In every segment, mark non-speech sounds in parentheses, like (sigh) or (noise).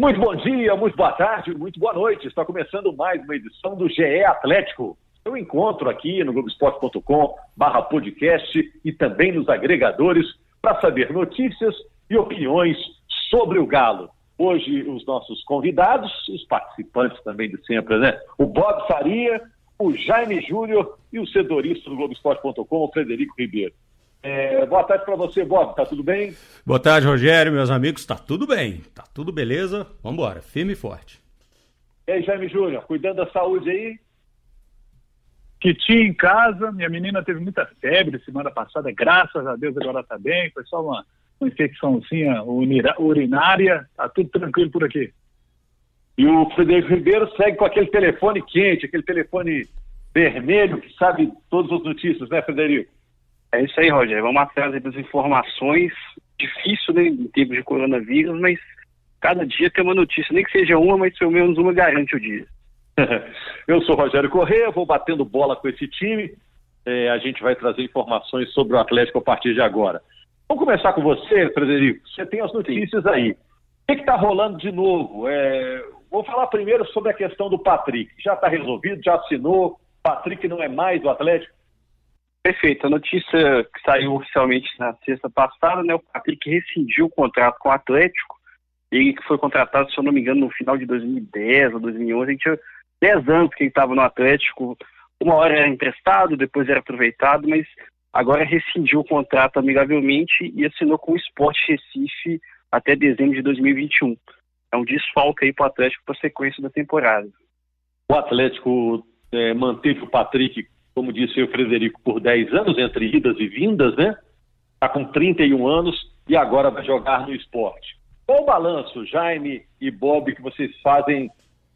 Muito bom dia, muito boa tarde, muito boa noite. Está começando mais uma edição do GE Atlético. Eu encontro aqui no Globoesporte.com barra podcast e também nos agregadores para saber notícias e opiniões sobre o Galo. Hoje, os nossos convidados, os participantes também de sempre, né? O Bob Faria, o Jaime Júnior e o sedorista do Globoesporte.com, o Frederico Ribeiro. É, boa tarde para você, Bob. Tá tudo bem? Boa tarde, Rogério, meus amigos. Tá tudo bem. Tá tudo beleza. Vamos embora, firme e forte. E aí, Jaime Júnior, cuidando da saúde aí? Que tinha em casa, minha menina teve muita febre semana passada, graças a Deus agora tá bem. Foi só uma, uma infecçãozinha urinária. Tá tudo tranquilo por aqui. E o Frederico Ribeiro segue com aquele telefone quente, aquele telefone vermelho que sabe todas as notícias, né, Frederico? É isso aí, Rogério. Vamos atrás das informações. Difícil, né, em tempos de coronavírus, mas cada dia tem uma notícia. Nem que seja uma, mas pelo menos uma garante o dia. (laughs) Eu sou Rogério Corrêa, vou batendo bola com esse time. É, a gente vai trazer informações sobre o Atlético a partir de agora. Vamos começar com você, Frederico. Você tem as notícias aí. O que está rolando de novo? É, vou falar primeiro sobre a questão do Patrick. Já está resolvido, já assinou. Patrick não é mais do Atlético? Perfeito. A notícia que saiu oficialmente na sexta passada, né, o Patrick rescindiu o contrato com o Atlético. Ele que foi contratado, se eu não me engano, no final de 2010 ou 2011. Ele tinha 10 anos que ele estava no Atlético. Uma hora era emprestado, depois era aproveitado, mas agora rescindiu o contrato amigavelmente e assinou com o Sport Recife até dezembro de 2021. É um desfalque aí para o Atlético para a sequência da temporada. O Atlético é, manteve o Patrick como disse o Frederico, por 10 anos, entre idas e vindas, né? Está com 31 anos e agora vai jogar no esporte. Qual o balanço, Jaime e Bob, que vocês fazem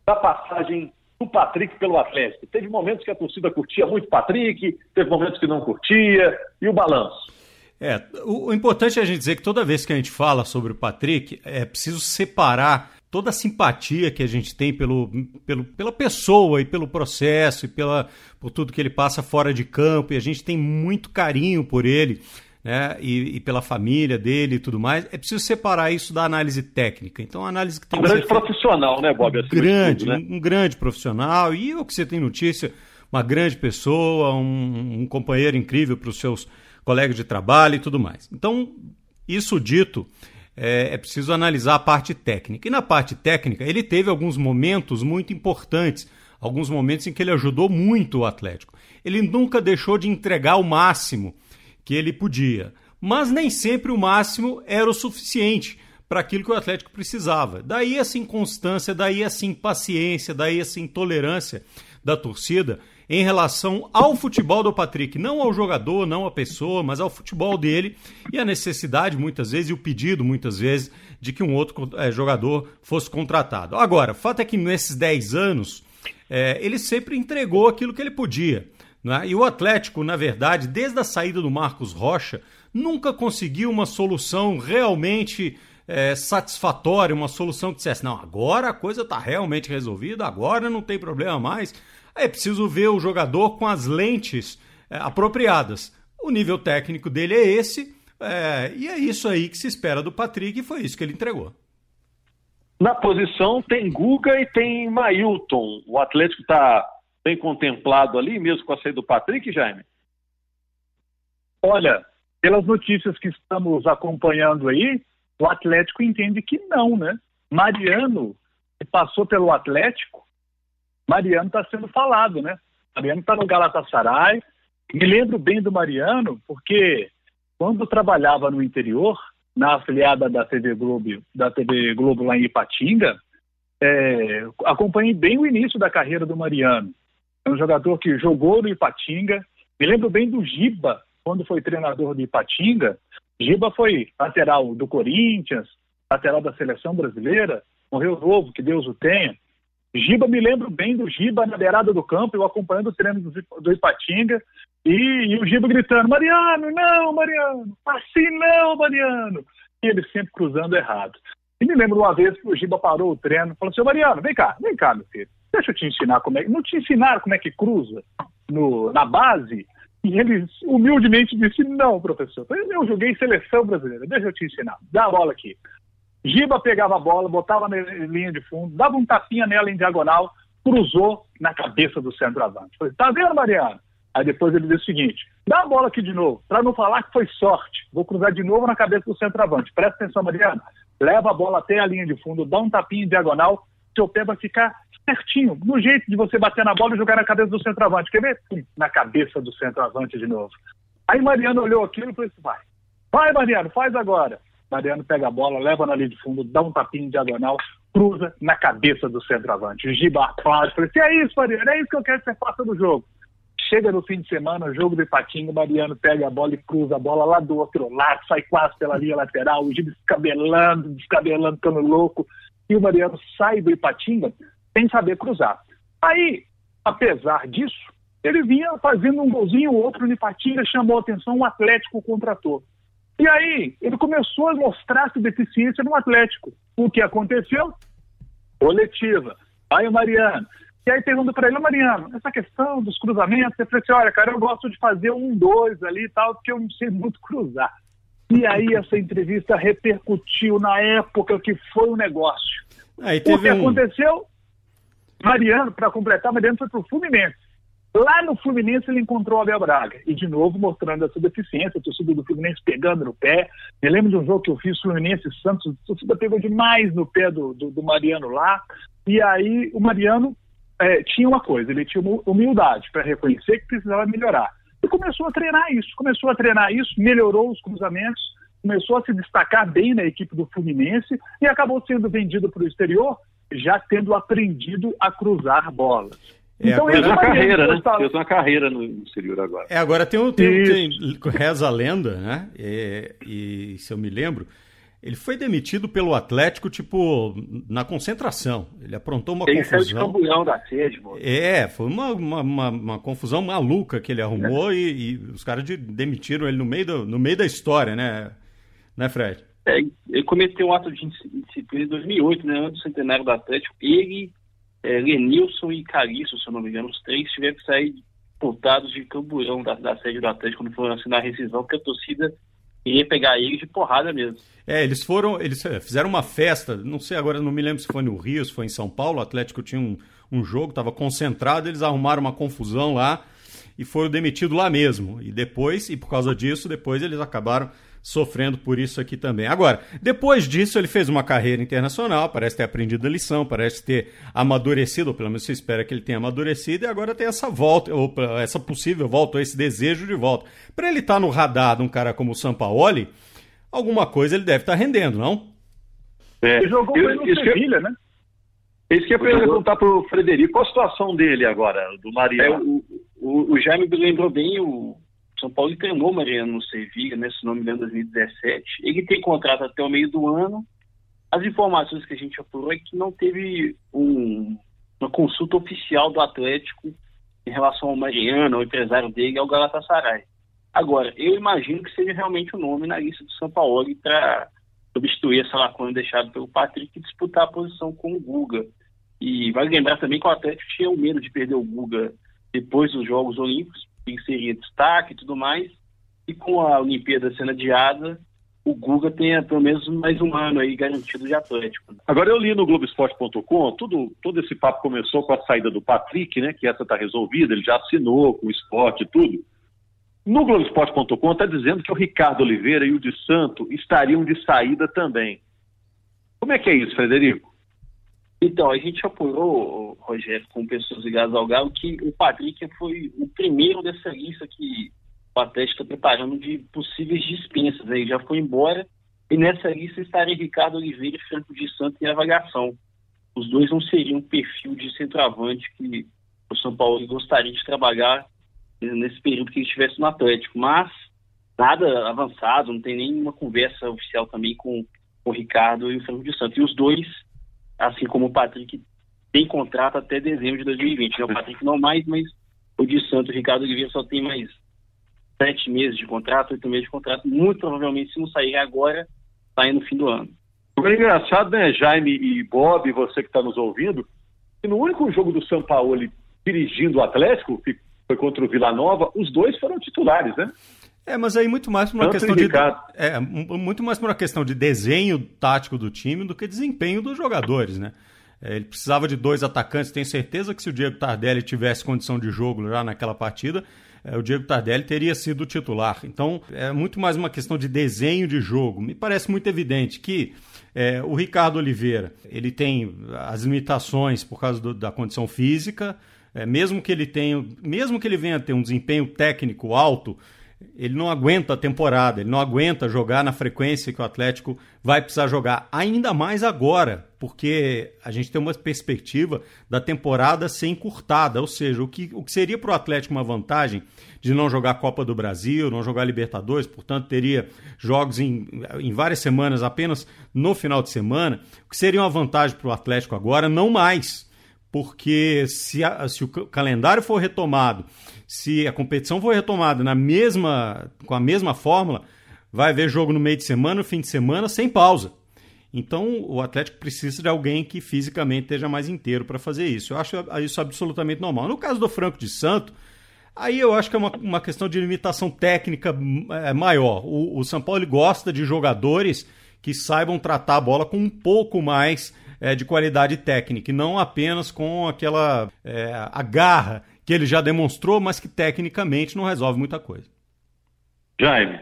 da passagem do Patrick pelo Atlético? Teve momentos que a torcida curtia muito Patrick, teve momentos que não curtia, e o balanço? É, o, o importante é a gente dizer que toda vez que a gente fala sobre o Patrick, é preciso separar toda a simpatia que a gente tem pelo, pelo, pela pessoa e pelo processo e pela, por tudo que ele passa fora de campo, e a gente tem muito carinho por ele. Né, e, e, pela família dele e tudo mais, é preciso separar isso da análise técnica. Então, a análise que tem um grande profissional, né, Bob? Um grande, tudo, né? um, um, grande profissional e o que você tem notícia, uma grande pessoa, um, um companheiro incrível para os seus colegas de trabalho e tudo mais. Então, isso dito, é, é preciso analisar a parte técnica. E na parte técnica, ele teve alguns momentos muito importantes, alguns momentos em que ele ajudou muito o Atlético. Ele nunca deixou de entregar o máximo que ele podia, mas nem sempre o máximo era o suficiente para aquilo que o Atlético precisava. Daí essa inconstância, daí essa impaciência, daí essa intolerância da torcida em relação ao futebol do Patrick, não ao jogador, não à pessoa, mas ao futebol dele e a necessidade, muitas vezes, e o pedido, muitas vezes, de que um outro é, jogador fosse contratado. Agora, fato é que nesses 10 anos, é, ele sempre entregou aquilo que ele podia. Né? E o Atlético, na verdade, desde a saída do Marcos Rocha, nunca conseguiu uma solução realmente é, satisfatória, uma solução que dissesse: não, agora a coisa está realmente resolvida, agora não tem problema mais. É preciso ver o jogador com as lentes é, apropriadas. O nível técnico dele é esse, é, e é isso aí que se espera do Patrick, e foi isso que ele entregou. Na posição tem Guga e tem Mailton. O Atlético está bem contemplado ali, mesmo com a saída do Patrick, Jaime? Olha, pelas notícias que estamos acompanhando aí, o Atlético entende que não, né? Mariano, que passou pelo Atlético, Mariano está sendo falado, né? Mariano está no Galatasaray. Me lembro bem do Mariano, porque quando trabalhava no interior, na afiliada da TV Globo, da TV Globo lá em Ipatinga, é, acompanhei bem o início da carreira do Mariano. É um jogador que jogou no Ipatinga. Me lembro bem do Giba, quando foi treinador do Ipatinga. Giba foi lateral do Corinthians, lateral da seleção brasileira, morreu novo, que Deus o tenha. Giba, me lembro bem do Giba na beirada do campo, eu acompanhando o treino do, do Ipatinga, e, e, o Giba gritando, Mariano, não, Mariano, assim não, Mariano. E ele sempre cruzando errado. E me lembro uma vez que o Giba parou o treino e falou assim, Mariano, vem cá, vem cá, meu filho, deixa eu te ensinar como é Não te ensinaram como é que cruza no, na base? E ele humildemente disse, não, professor, eu joguei seleção brasileira, deixa eu te ensinar, dá a bola aqui. Giba pegava a bola, botava na linha de fundo, dava um tapinha nela em diagonal, cruzou na cabeça do centroavante. Falei, tá vendo, Mariano? Aí depois ele disse o seguinte: dá a bola aqui de novo, para não falar que foi sorte. Vou cruzar de novo na cabeça do centroavante. Presta atenção, Mariano. Leva a bola até a linha de fundo, dá um tapinha em diagonal, seu pé vai ficar certinho, no jeito de você bater na bola e jogar na cabeça do centroavante. Quer ver? Na cabeça do centroavante de novo. Aí Mariano olhou aquilo e falou assim: vai. Vai, Mariano, faz agora. Mariano pega a bola, leva na linha de fundo, dá um tapinha em diagonal, cruza na cabeça do centroavante. O Giba aplaude, falei assim, é isso, Mariano, é isso que eu quero que você faça no jogo. Chega no fim de semana, jogo de Ipatinga, Mariano pega a bola e cruza a bola lá do outro lado, sai quase pela linha lateral, o Giba descabelando, descabelando, ficando louco, e o Mariano sai do Ipatinga sem saber cruzar. Aí, apesar disso, ele vinha fazendo um golzinho, outro no Ipatinga, chamou a atenção, o Atlético contratou. E aí, ele começou a mostrar sua deficiência no Atlético. O que aconteceu? Coletiva. Aí o Mariano. E aí pergunta para ele, Mariano, essa questão dos cruzamentos, você falou assim, olha, cara, eu gosto de fazer um, dois ali e tal, porque eu não sei muito cruzar. E aí essa entrevista repercutiu na época que foi o um negócio. O que um... aconteceu? Mariano, para completar, Mariano foi para o Fluminense. Lá no Fluminense ele encontrou o Abel Braga. E de novo mostrando a sua deficiência, a torcida do Fluminense pegando no pé. Me lembro de um jogo que eu fiz Fluminense e Santos, a torcida pegou demais no pé do, do, do Mariano lá. E aí o Mariano é, tinha uma coisa, ele tinha humildade para reconhecer que precisava melhorar. E começou a treinar isso, começou a treinar isso, melhorou os cruzamentos, começou a se destacar bem na equipe do Fluminense e acabou sendo vendido para o exterior, já tendo aprendido a cruzar bolas. É, então, agora... fez uma carreira, né? Fez uma carreira no exterior agora. É, agora tem um, tem, tem reza a lenda, né? É, e se eu me lembro, ele foi demitido pelo Atlético, tipo, na concentração. Ele aprontou uma ele confusão. Ele de da sede, mano. É, foi uma, uma, uma, uma, confusão maluca que ele arrumou é. e, e, os caras de, demitiram ele no meio, do, no meio da história, né, né Fred? É, ele cometeu um ato de disciplina em 2008, né, antes do centenário do Atlético. Ele é, Lenilson e Cariço, se eu não me engano, os três tiveram que sair putados de camburão da, da sede do Atlético quando foram assinar a rescisão, porque a torcida ia pegar eles de porrada mesmo. É, eles foram, eles é, fizeram uma festa, não sei agora, não me lembro se foi no Rio, se foi em São Paulo, o Atlético tinha um, um jogo, estava concentrado, eles arrumaram uma confusão lá e foram demitidos lá mesmo. E depois, e por causa disso, depois eles acabaram sofrendo por isso aqui também. Agora, depois disso, ele fez uma carreira internacional, parece ter aprendido a lição, parece ter amadurecido, ou pelo menos você espera que ele tenha amadurecido, e agora tem essa volta, ou essa possível volta, ou esse desejo de volta. Para ele estar tá no radar de um cara como o Sampaoli, alguma coisa ele deve estar tá rendendo, não? É. Ele jogou eu, no Sevilha, né? Isso que eu ia perguntar para o Frederico, qual a situação dele agora, do Mariano? É, o, o, o Jaime lembrou bem o, são Paulo treinou Mariano no Sevilha, né, se não me engano, em 2017. Ele tem contrato até o meio do ano. As informações que a gente apurou é que não teve um, uma consulta oficial do Atlético em relação ao Mariano, ao empresário dele, ao Galatasaray. Agora, eu imagino que seja realmente o nome na lista do São Paulo para substituir essa lacuna deixada pelo Patrick e disputar a posição com o Guga. E vai lembrar também que o Atlético tinha o medo de perder o Guga depois dos Jogos Olímpicos, que seria destaque e tudo mais. E com a Olimpíada sendo adiada, o Guga tenha pelo menos mais um ano aí garantido de Atlético. Agora eu li no Globoesporte.com, tudo, todo esse papo começou com a saída do Patrick, né? Que essa está resolvida, ele já assinou com o esporte e tudo. No Globoesporte.com está dizendo que o Ricardo Oliveira e o de Santo estariam de saída também. Como é que é isso, Frederico? Então, a gente apurou, Rogério, com pessoas ligadas ao Galo, que o Patrick foi o primeiro dessa lista que o Atlético está preparando de possíveis dispensas. Ele já foi embora e nessa lista estaria Ricardo Oliveira e Franco de Santos em avaliação. Os dois não seriam um perfil de centroavante que o São Paulo gostaria de trabalhar nesse período que ele estivesse no Atlético. Mas nada avançado, não tem nenhuma conversa oficial também com o Ricardo e o Franco de Santos. E os dois assim como o Patrick tem contrato até dezembro de 2020. Né? O Patrick não mais, mas o de Santos, o Ricardo Oliveira só tem mais sete meses de contrato, oito meses de contrato. Muito provavelmente, se não sair agora, sai no fim do ano. É engraçado, né, Jaime e Bob, você que está nos ouvindo, que no único jogo do São Paulo dirigindo o Atlético, que foi contra o Vila Nova, os dois foram titulares, né? É, mas aí muito mais por uma Tanto questão de é, muito mais por uma questão de desenho tático do time do que desempenho dos jogadores, né? É, ele precisava de dois atacantes. Tenho certeza que se o Diego Tardelli tivesse condição de jogo já naquela partida, é, o Diego Tardelli teria sido titular. Então é muito mais uma questão de desenho de jogo. Me parece muito evidente que é, o Ricardo Oliveira ele tem as limitações por causa do, da condição física. É, mesmo que ele tenha, mesmo que ele venha a ter um desempenho técnico alto, ele não aguenta a temporada, ele não aguenta jogar na frequência que o Atlético vai precisar jogar, ainda mais agora, porque a gente tem uma perspectiva da temporada ser encurtada, ou seja, o que, o que seria para o Atlético uma vantagem de não jogar Copa do Brasil, não jogar Libertadores, portanto teria jogos em, em várias semanas apenas no final de semana, o que seria uma vantagem para o Atlético agora, não mais porque se, a, se, o calendário for retomado, se a competição for retomada na mesma, com a mesma fórmula, vai haver jogo no meio de semana, no fim de semana, sem pausa. Então o Atlético precisa de alguém que fisicamente esteja mais inteiro para fazer isso. Eu acho isso absolutamente normal. No caso do Franco de Santo, aí eu acho que é uma, uma questão de limitação técnica é, maior. O, o São Paulo gosta de jogadores que saibam tratar a bola com um pouco mais é, de qualidade técnica, e não apenas com aquela é, a garra que ele já demonstrou, mas que tecnicamente não resolve muita coisa. Jaime.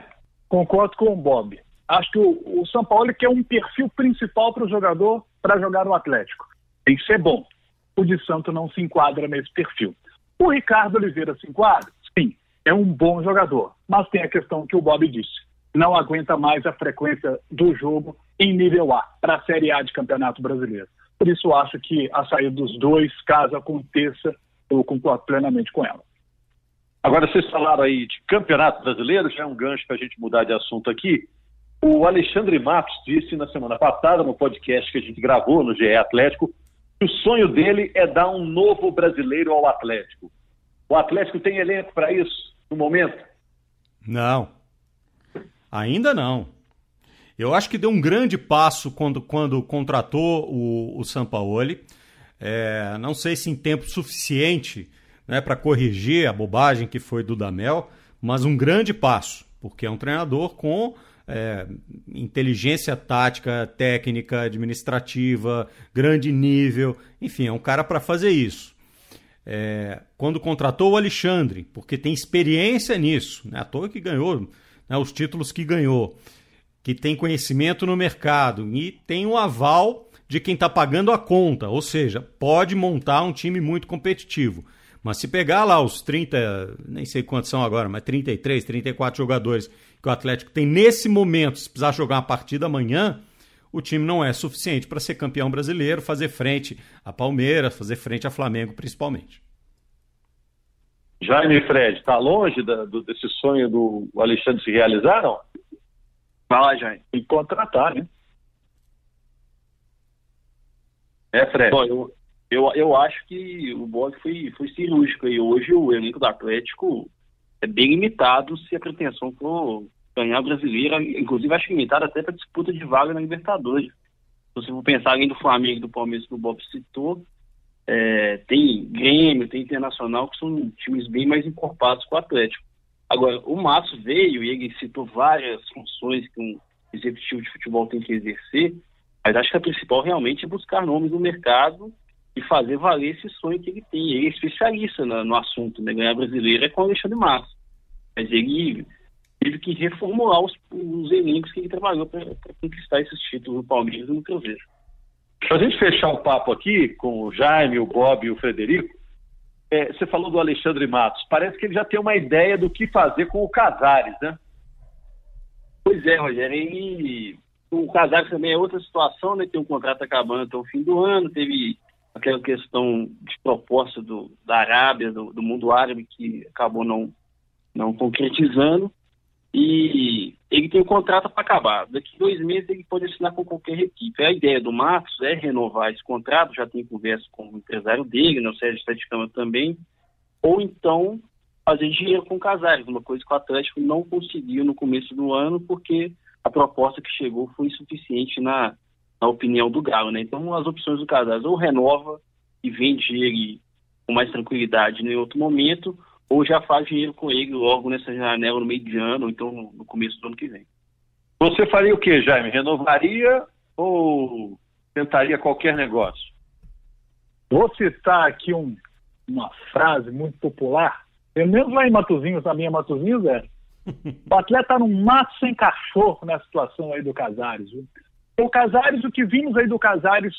Concordo com o Bob. Acho que o, o São Paulo quer um perfil principal para o jogador para jogar no Atlético. Tem que ser bom. O de Santo não se enquadra nesse perfil. O Ricardo Oliveira se enquadra? Sim, é um bom jogador. Mas tem a questão que o Bob disse não aguenta mais a frequência do jogo em nível A, para a Série A de Campeonato Brasileiro. Por isso, acho que a saída dos dois, caso aconteça, eu concordo plenamente com ela. Agora, vocês falaram aí de Campeonato Brasileiro, já é um gancho para a gente mudar de assunto aqui. O Alexandre Matos disse na semana passada, no podcast que a gente gravou no GE Atlético, que o sonho dele é dar um novo brasileiro ao Atlético. O Atlético tem elenco para isso no momento? Não, Ainda não. Eu acho que deu um grande passo quando, quando contratou o, o Sampaoli. É, não sei se em tempo suficiente né, para corrigir a bobagem que foi do Damel, mas um grande passo, porque é um treinador com é, inteligência tática, técnica, administrativa, grande nível, enfim, é um cara para fazer isso. É, quando contratou o Alexandre, porque tem experiência nisso, né, à toa que ganhou né, os títulos que ganhou, que tem conhecimento no mercado e tem um aval de quem está pagando a conta, ou seja, pode montar um time muito competitivo. Mas se pegar lá os 30, nem sei quantos são agora, mas 33, 34 jogadores que o Atlético tem nesse momento, se precisar jogar uma partida amanhã, o time não é suficiente para ser campeão brasileiro, fazer frente a Palmeiras, fazer frente a Flamengo principalmente. Jaime e Fred, está longe da, do, desse sonho do Alexandre se realizar, não? Vai lá, Jaime. E contratar, né? É, Fred. Bom, eu, eu, eu acho que o Bob foi, foi cirúrgico e hoje o elenco do Atlético é bem limitado se a pretensão for ganhar brasileira, inclusive acho limitado até para disputa de vaga na Libertadores. Se você for pensar além do Flamengo do Palmeiras que o Bob citou, é, tem Grêmio, tem Internacional, que são times bem mais encorpados com o Atlético. Agora, o Márcio veio e ele citou várias funções que um executivo de futebol tem que exercer, mas acho que a principal realmente é buscar nomes no mercado e fazer valer esse sonho que ele tem. Ele é especialista no, no assunto, né? Ganhar brasileiro é com o Alexandre Márcio. Mas ele teve que reformular os, os elencos que ele trabalhou para conquistar esses títulos no Palmeiras e no Cruzeiro. Para a gente fechar o papo aqui com o Jaime, o Bob e o Frederico, é, você falou do Alexandre Matos. Parece que ele já tem uma ideia do que fazer com o Casares, né? Pois é, Rogério. E o Casares também é outra situação, né? Tem um contrato acabando até o fim do ano, teve aquela questão de proposta do, da Arábia, do, do mundo árabe, que acabou não, não concretizando. E ele tem um contrato para acabar. Daqui dois meses ele pode assinar com qualquer equipe. A ideia do Marcos é renovar esse contrato, já tem conversa com o empresário dele, né, o Sérgio Sete Câmara também, ou então fazer dinheiro com o Casares, uma coisa que o Atlético não conseguiu no começo do ano, porque a proposta que chegou foi insuficiente na, na opinião do Galo. Né? Então as opções do Casares ou renova e vende ele com mais tranquilidade em outro momento, ou já faz dinheiro com ele logo nessa janela no meio de ano, ou então no começo do ano que vem. Você faria o que, Jaime? Renovaria ou tentaria qualquer negócio? Vou citar aqui um, uma frase muito popular, pelo menos lá em Matozinhos, na minha Matozinhos, é o atleta está num mato sem cachorro na situação aí do Casares. O Casares, o que vimos aí do Casares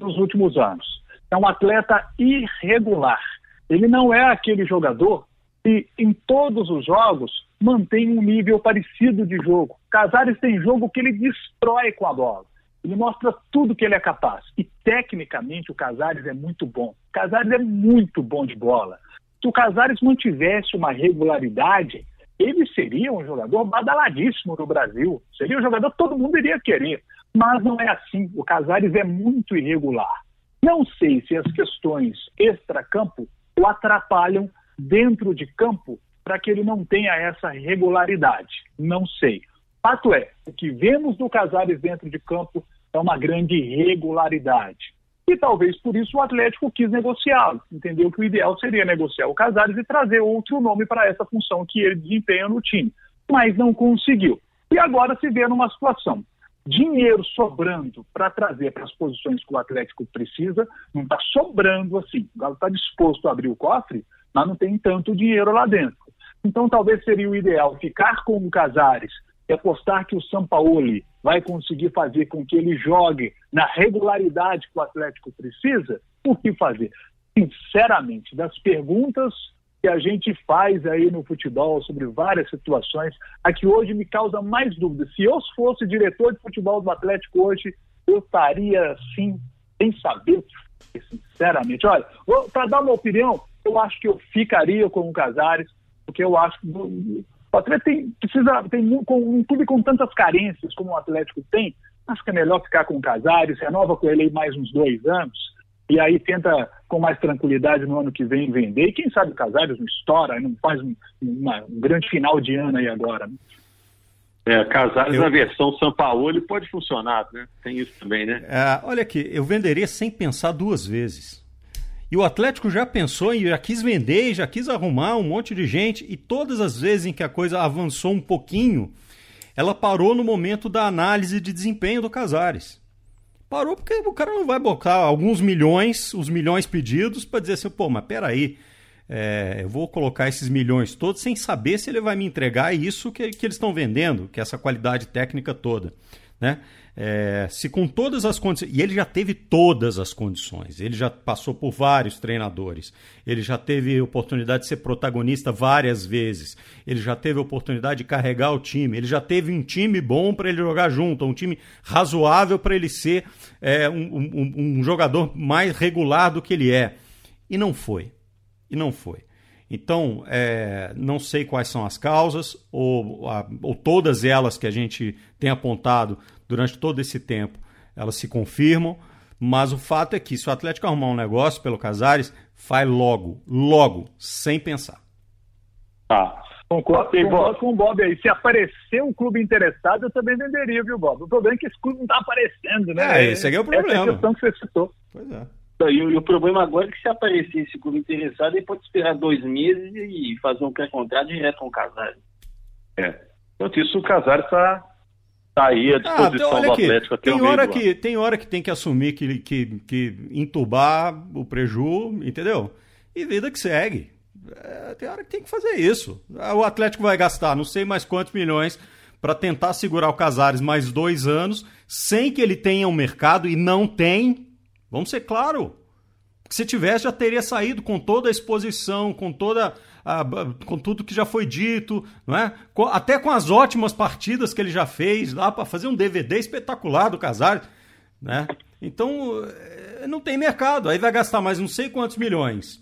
nos últimos anos, é um atleta irregular. Ele não é aquele jogador que em todos os jogos mantém um nível parecido de jogo. Casares tem jogo que ele destrói com a bola. Ele mostra tudo que ele é capaz. E tecnicamente o Casares é muito bom. O Casares é muito bom de bola. Se o Casares mantivesse uma regularidade, ele seria um jogador badaladíssimo no Brasil. Seria um jogador que todo mundo iria querer. Mas não é assim. O Casares é muito irregular. Não sei se as questões extra-campo o atrapalham dentro de campo para que ele não tenha essa regularidade. Não sei. Fato é, o que vemos do Casares dentro de campo é uma grande irregularidade. E talvez por isso o Atlético quis negociá-lo. Entendeu que o ideal seria negociar o Casares e trazer outro nome para essa função que ele desempenha no time. Mas não conseguiu. E agora se vê numa situação. Dinheiro sobrando para trazer para as posições que o Atlético precisa, não está sobrando assim. O Galo está disposto a abrir o cofre, mas não tem tanto dinheiro lá dentro. Então talvez seria o ideal ficar com o Casares e apostar que o Sampaoli vai conseguir fazer com que ele jogue na regularidade que o Atlético precisa, o que fazer? Sinceramente, das perguntas que a gente faz aí no futebol sobre várias situações, a que hoje me causa mais dúvidas. Se eu fosse diretor de futebol do Atlético hoje, eu estaria assim, sem saber, sinceramente. Olha, para dar uma opinião, eu acho que eu ficaria com o Casares, porque eu acho que o Atlético tem, precisa, tem com, um clube com tantas carências como o Atlético tem, acho que é melhor ficar com o Casares, renova com ele aí mais uns dois anos, e aí tenta com mais tranquilidade no ano que vem vender, e quem sabe o Casares não estoura, não faz um, uma, um grande final de ano aí agora. Né? É, Casares eu... na versão São Paulo pode funcionar, né? Tem isso também, né? É, olha aqui, eu venderia sem pensar duas vezes. E o Atlético já pensou e já quis vender, já quis arrumar um monte de gente, e todas as vezes em que a coisa avançou um pouquinho, ela parou no momento da análise de desempenho do Casares. Parou porque o cara não vai botar alguns milhões, os milhões pedidos, para dizer assim, pô, mas peraí, é, eu vou colocar esses milhões todos sem saber se ele vai me entregar isso que, que eles estão vendendo, que é essa qualidade técnica toda. Né? É, se com todas as condições. E ele já teve todas as condições. Ele já passou por vários treinadores. Ele já teve oportunidade de ser protagonista várias vezes. Ele já teve oportunidade de carregar o time. Ele já teve um time bom para ele jogar junto, um time razoável para ele ser é, um, um, um jogador mais regular do que ele é. E não foi. E não foi. Então, é, não sei quais são as causas, ou, a, ou todas elas que a gente tem apontado durante todo esse tempo, elas se confirmam, mas o fato é que se o Atlético arrumar um negócio pelo Casares, faz logo, logo, sem pensar. Tá. Concordo, concordo com o Bob aí. Se aparecer um clube interessado, eu também venderia, viu, Bob? O problema é que esse clube não está aparecendo, né? É, esse aqui é o problema. Essa é a questão que você citou. Pois é. E, e, o problema agora é que se aparecer esse clube interessado, ele pode esperar dois meses e fazer um pré-contrato direto com o Casares. É. Enquanto isso, o Casares está tá aí à disposição ah, do Atlético aqui, tem hora que Tem hora que tem que assumir que, que, que entubar o preju, entendeu? E vida que segue. É, tem hora que tem que fazer isso. O Atlético vai gastar não sei mais quantos milhões para tentar segurar o Casares mais dois anos, sem que ele tenha um mercado, e não tem, Vamos ser claro. Se tivesse, já teria saído com toda a exposição, com toda a, com tudo que já foi dito, não é? Até com as ótimas partidas que ele já fez lá para fazer um DVD espetacular do Casares, né? Então eh, não tem mercado. Aí vai gastar mais não sei quantos milhões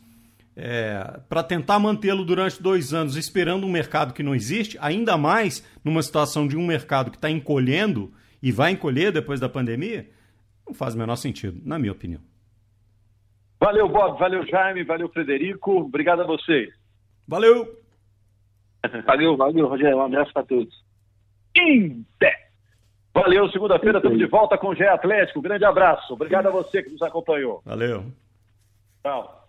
é, para tentar mantê-lo durante dois anos, esperando um mercado que não existe, ainda mais numa situação de um mercado que está encolhendo e vai encolher depois da pandemia. Não faz o menor sentido, na minha opinião. Valeu, Bob. Valeu, Jaime. Valeu, Frederico. Obrigado a vocês. Valeu. (laughs) valeu, valeu, Rogério. Um abraço para todos. Inter. Valeu, segunda-feira estamos de volta com o GE Atlético. Grande abraço. Obrigado a você que nos acompanhou. Valeu. Tchau.